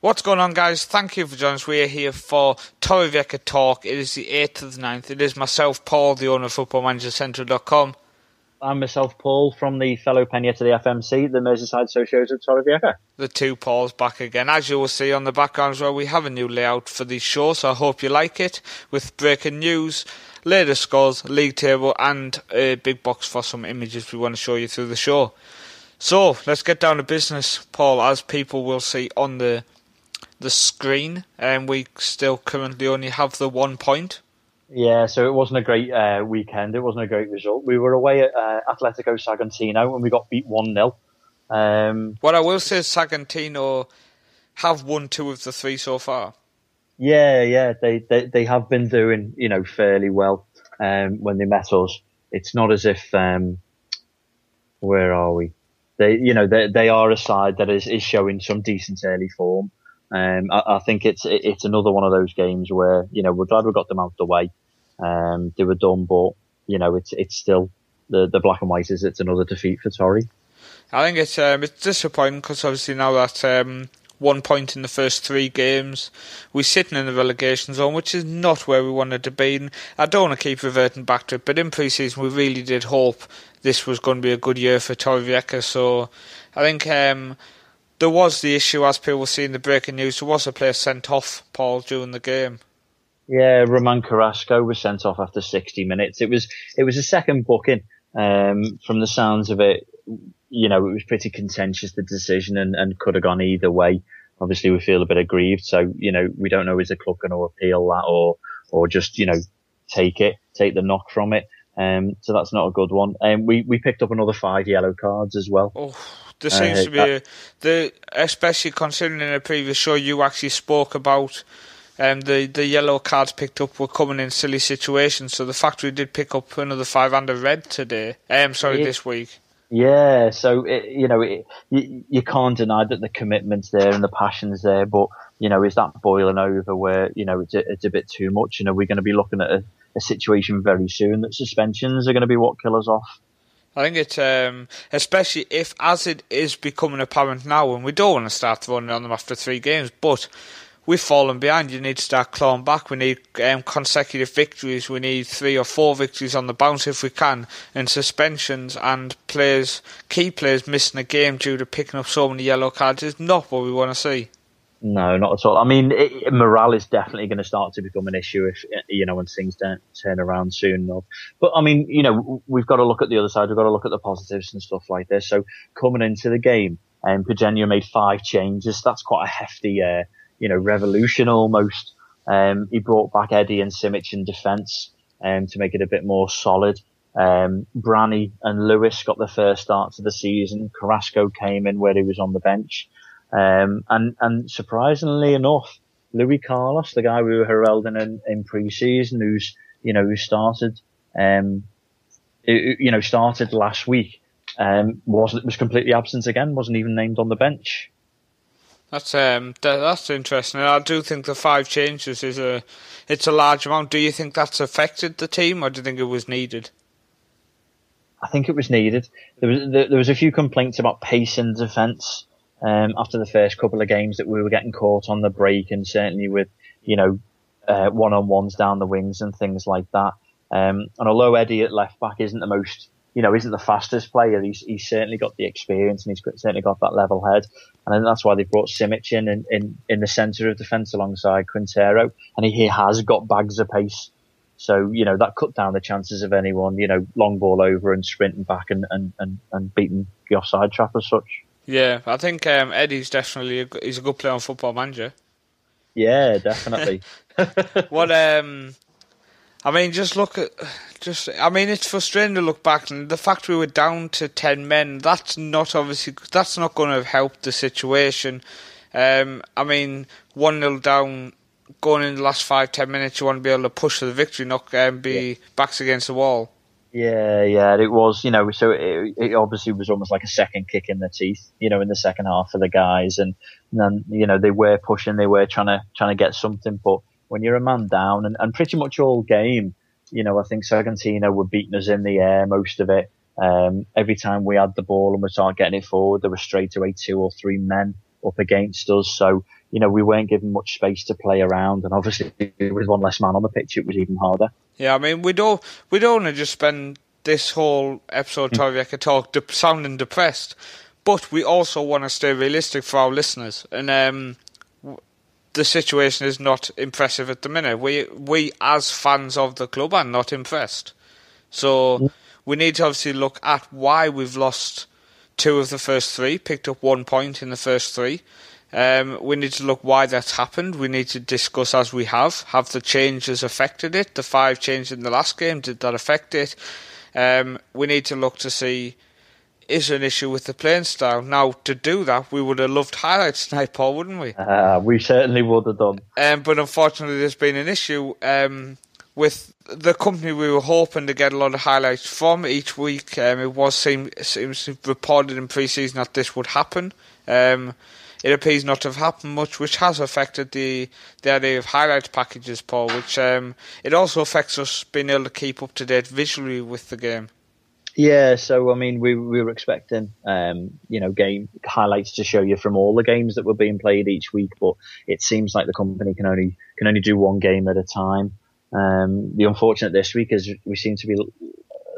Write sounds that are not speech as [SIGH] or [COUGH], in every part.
What's going on, guys? Thank you for joining us. We are here for Torrevieja Talk. It is the 8th of the 9th. It is myself, Paul, the owner of FootballManagerCentral.com. I'm myself, Paul, from the fellow Penya to the FMC, the Merseyside Socios of Torrevieja. The two Pauls back again. As you will see on the background as well, we have a new layout for the show, so I hope you like it, with breaking news, latest scores, league table, and a big box for some images we want to show you through the show. So, let's get down to business, Paul, as people will see on the the screen, and we still currently only have the one point. Yeah, so it wasn't a great uh, weekend. It wasn't a great result. We were away at uh, Atletico Saguntino and we got beat 1 0. Um, what I will say is Saguntino have won two of the three so far. Yeah, yeah, they, they, they have been doing, you know, fairly well um, when they met us. It's not as if, um, where are we? They, you know, they, they are a side that is, is showing some decent early form. Um, I, I, think it's it's another one of those games where you know we're glad we got them out of the way. Um, they were done, but you know it's it's still the the black and white is it's another defeat for Torry. I think it's um, it's disappointing because obviously now that um, one point in the first three games, we're sitting in the relegation zone, which is not where we wanted to be. And I don't want to keep reverting back to it, but in pre-season we really did hope this was going to be a good year for Torrevieja. So I think um, there was the issue, as people were seeing the breaking news, there was a player sent off, Paul, during the game. Yeah, Roman Carrasco was sent off after 60 minutes. It was it was a second booking. Um, from the sounds of it, you know, it was pretty contentious the decision and, and could have gone either way. Obviously, we feel a bit aggrieved, so you know, we don't know is the club going to appeal that or or just you know take it, take the knock from it. Um, so that's not a good one. And um, we we picked up another five yellow cards as well. Oh there seems to be a, the especially considering in a previous show you actually spoke about um, the the yellow cards picked up were coming in silly situations. So the fact we did pick up another five under red today. Um, sorry, it, this week. Yeah, so it, you know it, you, you can't deny that the commitment's there and the passion's there, but you know is that boiling over where you know it's a, it's a bit too much? You know we're going to be looking at a, a situation very soon that suspensions are going to be what kill us off. I think it's um, especially if, as it is becoming apparent now, and we don't want to start running on them after three games, but we've fallen behind. You need to start clawing back. We need um, consecutive victories. We need three or four victories on the bounce if we can. And suspensions and players, key players missing a game due to picking up so many yellow cards is not what we want to see. No, not at all. I mean, it, morale is definitely going to start to become an issue if you know when things don't turn around soon enough. But I mean, you know, we've got to look at the other side. We've got to look at the positives and stuff like this. So coming into the game, um, Pirgenio made five changes. That's quite a hefty, uh, you know, revolution almost. Um, he brought back Eddie and Simic in defence um, to make it a bit more solid. Um, Branny and Lewis got the first starts of the season. Carrasco came in where he was on the bench. Um, and, and surprisingly enough, Louis Carlos, the guy we were heralding in, in pre-season, who's, you know, who started, um, you know, started last week, um, was, was completely absent again, wasn't even named on the bench. That's um that's interesting. I do think the five changes is a it's a large amount. Do you think that's affected the team, or do you think it was needed? I think it was needed. There was there, there was a few complaints about pace in defence um, after the first couple of games that we were getting caught on the break and certainly with, you know, uh, one-on-ones down the wings and things like that. Um, and although Eddie at left back isn't the most, you know, isn't the fastest player, he's, he's certainly got the experience and he's certainly got that level head. And then that's why they brought Simic in, in, in, in the centre of defence alongside Quintero. And he, he has got bags of pace. So, you know, that cut down the chances of anyone, you know, long ball over and sprinting back and, and, and, and beating the offside trap as such. Yeah, I think um, Eddie's definitely a, he's a good player on Football Manager. Yeah, definitely. [LAUGHS] what um, I mean, just look at just. I mean, it's frustrating to look back and the fact we were down to ten men. That's not obviously that's not going to help the situation. Um, I mean, one 0 down, going in the last five ten minutes, you want to be able to push for the victory, not um, be yeah. backs against the wall. Yeah, yeah, it was, you know, so it, it, obviously was almost like a second kick in the teeth, you know, in the second half for the guys. And, then, you know, they were pushing, they were trying to, trying to get something. But when you're a man down and, and pretty much all game, you know, I think Saguntino were beating us in the air most of it. Um, every time we had the ball and we started getting it forward, there were straight away two or three men up against us. So, you know, we weren't given much space to play around, and obviously with one less man on the pitch, it was even harder. Yeah, I mean, we don't we don't want to just spend this whole episode mm. Torrevieja talk de- sounding depressed, but we also want to stay realistic for our listeners, and um, the situation is not impressive at the minute. We we as fans of the club are not impressed, so mm. we need to obviously look at why we've lost two of the first three, picked up one point in the first three. Um, we need to look why that's happened. We need to discuss as we have. Have the changes affected it? The five changes in the last game, did that affect it? Um, we need to look to see is an issue with the playing style. Now, to do that, we would have loved highlights tonight, Paul, wouldn't we? Uh, we certainly would have done. Um, but unfortunately, there's been an issue um, with the company we were hoping to get a lot of highlights from each week. Um, it was seem, seems reported in pre-season that this would happen. Um, it appears not to have happened much, which has affected the the idea of highlights packages, Paul. Which um, it also affects us being able to keep up to date visually with the game. Yeah, so I mean, we we were expecting, um, you know, game highlights to show you from all the games that were being played each week, but it seems like the company can only can only do one game at a time. Um, the unfortunate this week is we seem to be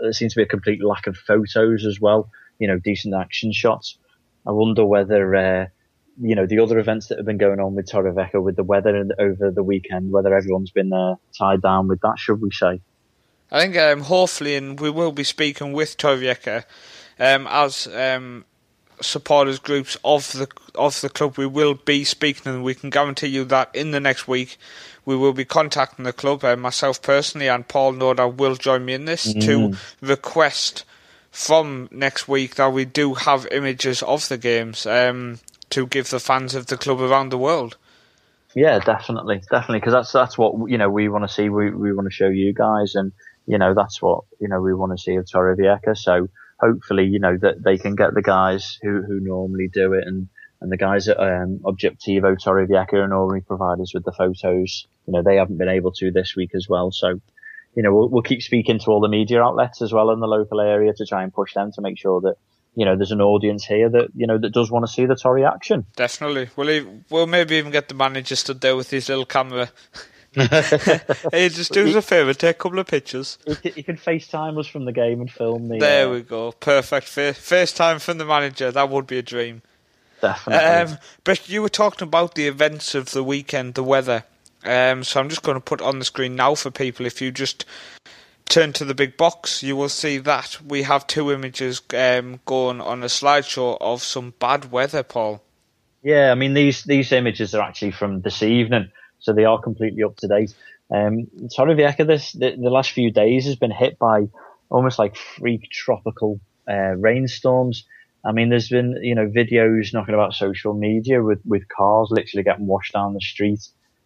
there seems to be a complete lack of photos as well. You know, decent action shots. I wonder whether uh, you know, the other events that have been going on with Torrevieja with the weather over the weekend, whether everyone's been uh, tied down with that, should we say? I think um, hopefully, and we will be speaking with Torrevieja um, as um, supporters groups of the of the club. We will be speaking, and we can guarantee you that in the next week we will be contacting the club. Uh, myself personally and Paul Noda will join me in this mm. to request from next week that we do have images of the games. Um, to give the fans of the club around the world. Yeah, definitely, definitely, because that's that's what you know we want to see. We we want to show you guys, and you know that's what you know we want to see of Torrevieja. So hopefully, you know that they can get the guys who who normally do it, and and the guys at um, Objectivo Torrevieja are normally provide us with the photos. You know they haven't been able to this week as well, so you know we'll, we'll keep speaking to all the media outlets as well in the local area to try and push them to make sure that you know, there's an audience here that you know that does want to see the Tory action. Definitely, we'll we'll maybe even get the manager stood there with his little camera. [LAUGHS] hey, just do us a favour, take a couple of pictures. You can, you can FaceTime us from the game and film the. There uh, we go, perfect. FaceTime from the manager, that would be a dream. Definitely. Um, but you were talking about the events of the weekend, the weather. Um, so I'm just going to put on the screen now for people. If you just turn to the big box, you will see that we have two images um, going on a slideshow of some bad weather, Paul. Yeah, I mean these these images are actually from this evening, so they are completely up to date. Um, Torrevieja, this the, the last few days has been hit by almost like freak tropical uh, rainstorms. I mean, there's been you know videos knocking about social media with with cars literally getting washed down the street.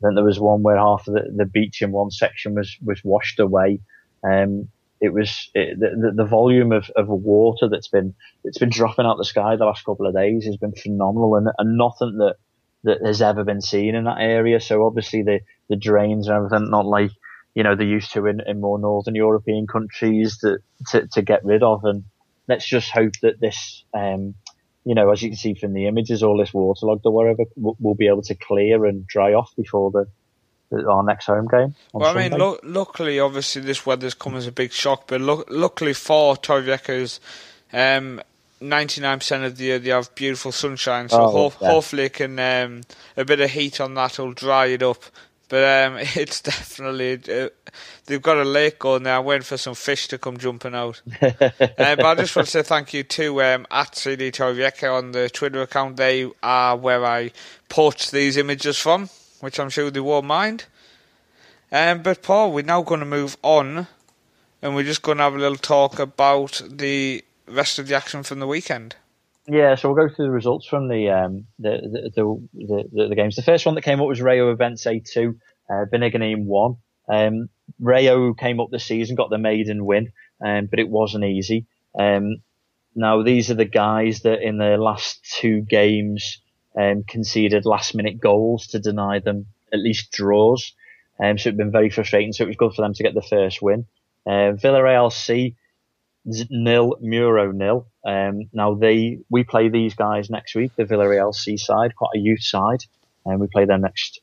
Then there was one where half of the, the beach in one section was was washed away. Um, it was it, the, the volume of, of water that's been it's been dropping out the sky the last couple of days has been phenomenal and, and nothing that that has ever been seen in that area. So obviously the the drains and everything not like you know they're used to in, in more northern European countries to, to get rid of. And let's just hope that this um, you know as you can see from the images, all this waterlogged or whatever will, will be able to clear and dry off before the our next home game. Well, I mean, lo- luckily, obviously, this weather's come as a big shock, but lo- luckily for Torrevieja's, um, 99% of the year they have beautiful sunshine, so oh, ho- yeah. hopefully it can um, a bit of heat on that will dry it up. But um, [LAUGHS] it's definitely uh, they've got a lake going there. I'm waiting for some fish to come jumping out. [LAUGHS] uh, but I just want to say thank you to um, at CD Torrevieja on the Twitter account. They are where I post these images from which I'm sure they won't mind. Um, but Paul, we're now going to move on, and we're just going to have a little talk about the rest of the action from the weekend. Yeah, so we'll go through the results from the um, the, the, the, the, the games. The first one that came up was Rayo Events A two, uh, Benicanyne one. Um, Rayo came up this season, got the maiden win, um, but it wasn't easy. Um, now these are the guys that in the last two games um, conceded last minute goals to deny them at least draws. Um, so it's been very frustrating. So it was good for them to get the first win. Uh, Villarreal C nil, Muro nil. Um, now they we play these guys next week, the Villarreal C side, quite a youth side. and we play them next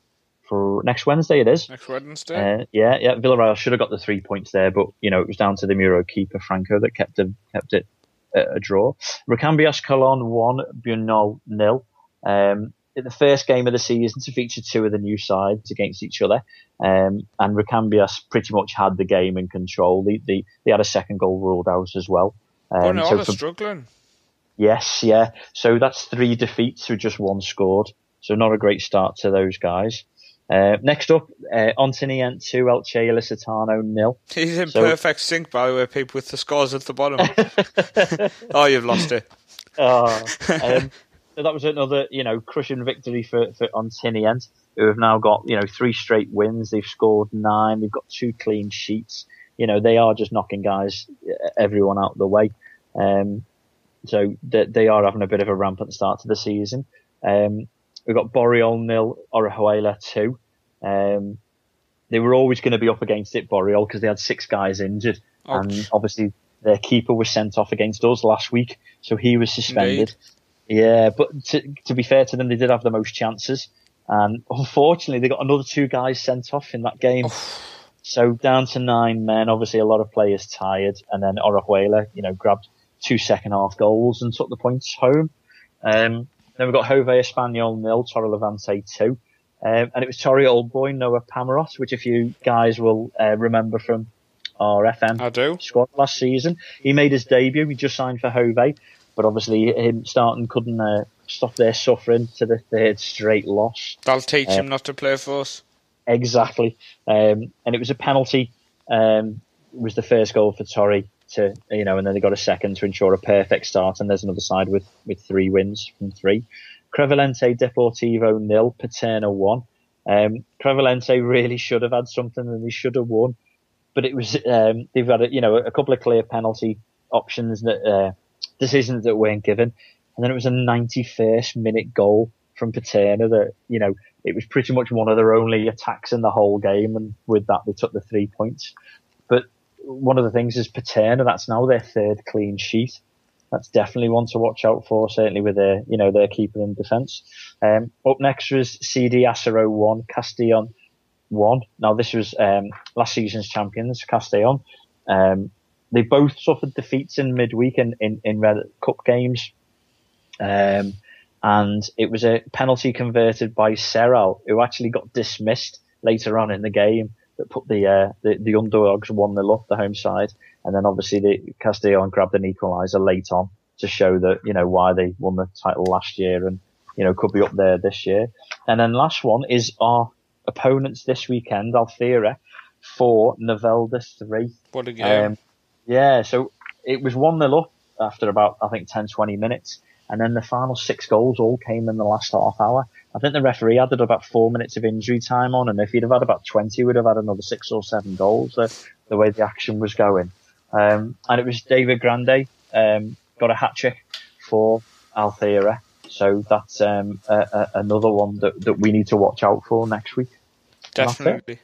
for next Wednesday. It is next Wednesday. Uh, yeah, yeah. Villarreal should have got the three points there, but you know it was down to the Muro keeper Franco that kept it kept it a draw. Recambios Colón one, Buñol nil. Um, in the first game of the season to feature two of the new sides against each other. Um, and Recambios pretty much had the game in control. They, they, they had a second goal ruled out as well. Um, oh no, so for, struggling. Yes, yeah. So that's three defeats with just one scored. So not a great start to those guys. Uh, next up, uh, Ontinyent 2, Elche Ilicitano nil. He's in so, perfect sync, by the way, people, with the scores at the bottom. [LAUGHS] [LAUGHS] oh, you've lost it. Oh, [LAUGHS] um, so that was another, you know, crushing victory for, for Ontinyent, who have now got, you know, three straight wins. They've scored nine. They've got two clean sheets. You know, they are just knocking guys, everyone out of the way. Um, so they, they, are having a bit of a rampant start to the season. Um, we've got Borriol nil, Orihuela two. Um, they were always going to be up against it, Borriol, because they had six guys injured. Ouch. And obviously their keeper was sent off against us last week, so he was suspended. Indeed. Yeah, but to, to be fair to them, they did have the most chances. And unfortunately, they got another two guys sent off in that game. so down to nine men, obviously a lot of players tired. And then Orihuela, you know, grabbed two second half goals and took the points home. Um, then we've got Jove Espanyol nil, Torre Levante two. Um, and it was Torre Old Boy, Noah Pamaros, which a few guys will uh, remember from our FM I do. squad last season. He made his debut. He just signed for Jove but obviously him starting couldn't uh, stop their suffering to the third straight loss. That'll teach uh, him not to play for us. Exactly, um, and it was a penalty. Um, it was the first goal for Torre to you know, and then they got a second to ensure a perfect start. And there's another side with with three wins from three. Crevillente Deportivo nil, Paterna one. Um, Crevillente really should have had something, and they should have won. But it was um, they've had a, you know a couple of clear penalty options that uh, decisions that weren't given. And then it was a 91st minute goal from Paterna that, you know, it was pretty much one of their only attacks in the whole game. And with that, they took the three points. But one of the things is Paterna, that's now their third clean sheet. That's definitely one to watch out for, certainly with their, you know, their keeper in defence. Um, up next was CD Acero 1, Castellon 1. Now this was, um, last season's champions, Castellon. Um, they both suffered defeats in midweek in, in, in Red Cup games. Um, and it was a penalty converted by Serral, who actually got dismissed later on in the game that put the, uh, the, the underdogs 1 0 up the home side. And then obviously the Castellon grabbed an equaliser late on to show that, you know, why they won the title last year and, you know, could be up there this year. And then last one is our opponents this weekend, Altea, for Novelda three. What a game. Um, yeah, so it was 1 0 up after about, I think, 10, 20 minutes. And then the final six goals all came in the last half hour. I think the referee added about four minutes of injury time on, and if he'd have had about 20, he would have had another six or seven goals, the, the way the action was going. Um, and it was David Grande, um, got a hat trick for Altea. So that's um, a, a, another one that, that we need to watch out for next week. Definitely.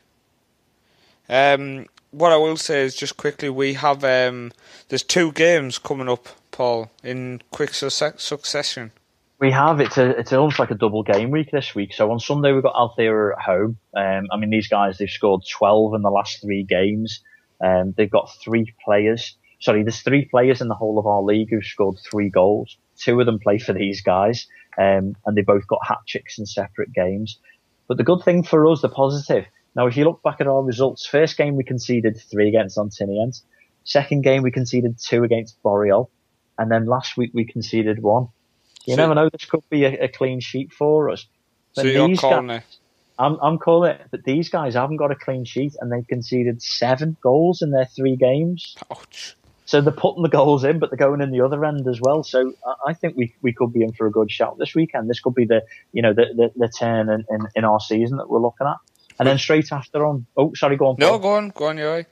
Um, what I will say is just quickly, we have um, there's two games coming up, Paul, in quick su- succession. We have it's a it's almost like a double game week this week. So on Sunday we've got Althira at home. Um, I mean these guys they've scored 12 in the last three games. Um, they've got three players. Sorry, there's three players in the whole of our league who've scored three goals. Two of them play for these guys, um, and they both got hat tricks in separate games. But the good thing for us, the positive, now, if you look back at our results, first game we conceded three against Ontinyent. Second game we conceded two against Borriol. And then last week we conceded one. You so, never know, this could be a, a clean sheet for us. But so you're calling guys, it? I'm, I'm calling it, but these guys haven't got a clean sheet and they've conceded seven goals in their three games. Ouch. So they're putting the goals in, but they're going in the other end as well. So I think we, we could be in for a good shout this weekend. This could be the, you know, the, the, the turn in, in, in our season that we're looking at. And then straight after on, oh, sorry, go on. No, go on, go on, yeah.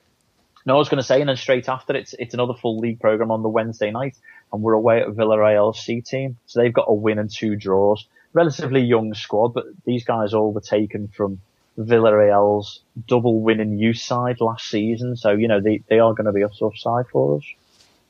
No, I was going to say, and then straight after, it's it's another full league program on the Wednesday night, and we're away at Villarreal C team, so they've got a win and two draws. Relatively young squad, but these guys all were taken from Villarreal's double winning youth side last season, so you know they they are going to be a tough side for us.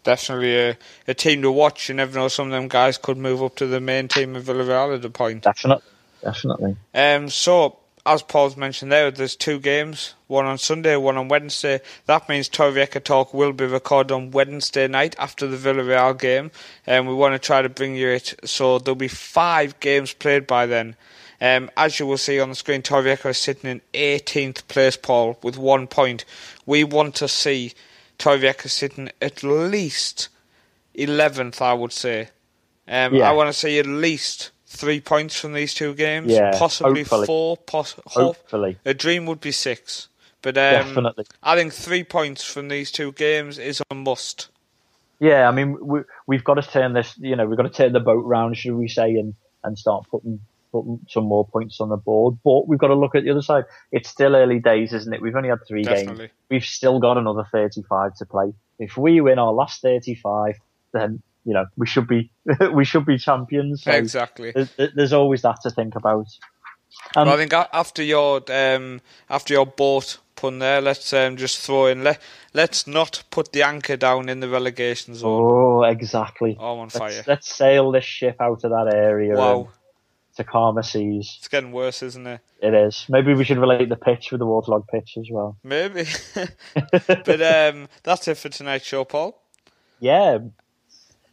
Definitely a, a team to watch. You never know, some of them guys could move up to the main team of Villarreal at a point. Definitely. definitely. Um, so as Paul's mentioned there, there's two games, one on Sunday, one on Wednesday. That means Torrevieja Talk will be recorded on Wednesday night after the Villarreal game, and we want to try to bring you it so there'll be five games played by then. Um, as you will see on the screen, Torrevieja is sitting in 18th place, Paul, with one point. We want to see Torrevieja sitting at least 11th, I would say. Um, Yeah. I want to see at least three points from these two games, Yeah, possibly hopefully. four. Poss- Hopefully, A dream would be six, but um, definitely. I think three points from these two games is a must. Yeah, I mean, we, we've got to turn this, you know, we've got to turn the boat round, should we say, and, and start putting, putting some more points on the board. But we've got to look at the other side. It's still early days, isn't it? We've only had three Definitely. games. We've still got another 35 to play. If we win our last 35, then, you know, we should be, [LAUGHS] we should be champions. So Exactly. there's, there's always that to think about. Um, But I think after your um, after your boat pun there, let's um, just throw in. Let let's not put the anchor down in the relegation zone. oh, exactly. Oh, I'm on fire. Let's, let's sail this ship out of that area Wow, to calmer seas. it's getting worse, isn't it? It is. Maybe we should relate the pitch with the waterlogged pitch as well. Maybe. [LAUGHS] [LAUGHS] but um, that's it for tonight's show, Paul. Yeah,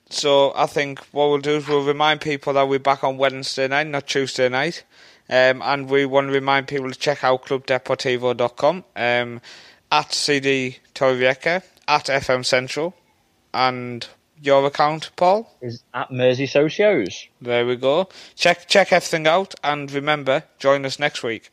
So I think what we'll do is we'll remind people that we're back on Wednesday night, not Tuesday night. Um, and we want to remind people to check out clubdeportivo.com, um, at CD Torrevieja, at FM Central, and your account, Paul. is at Mersey Socios. There we go. Check check everything out, and remember, join us next week.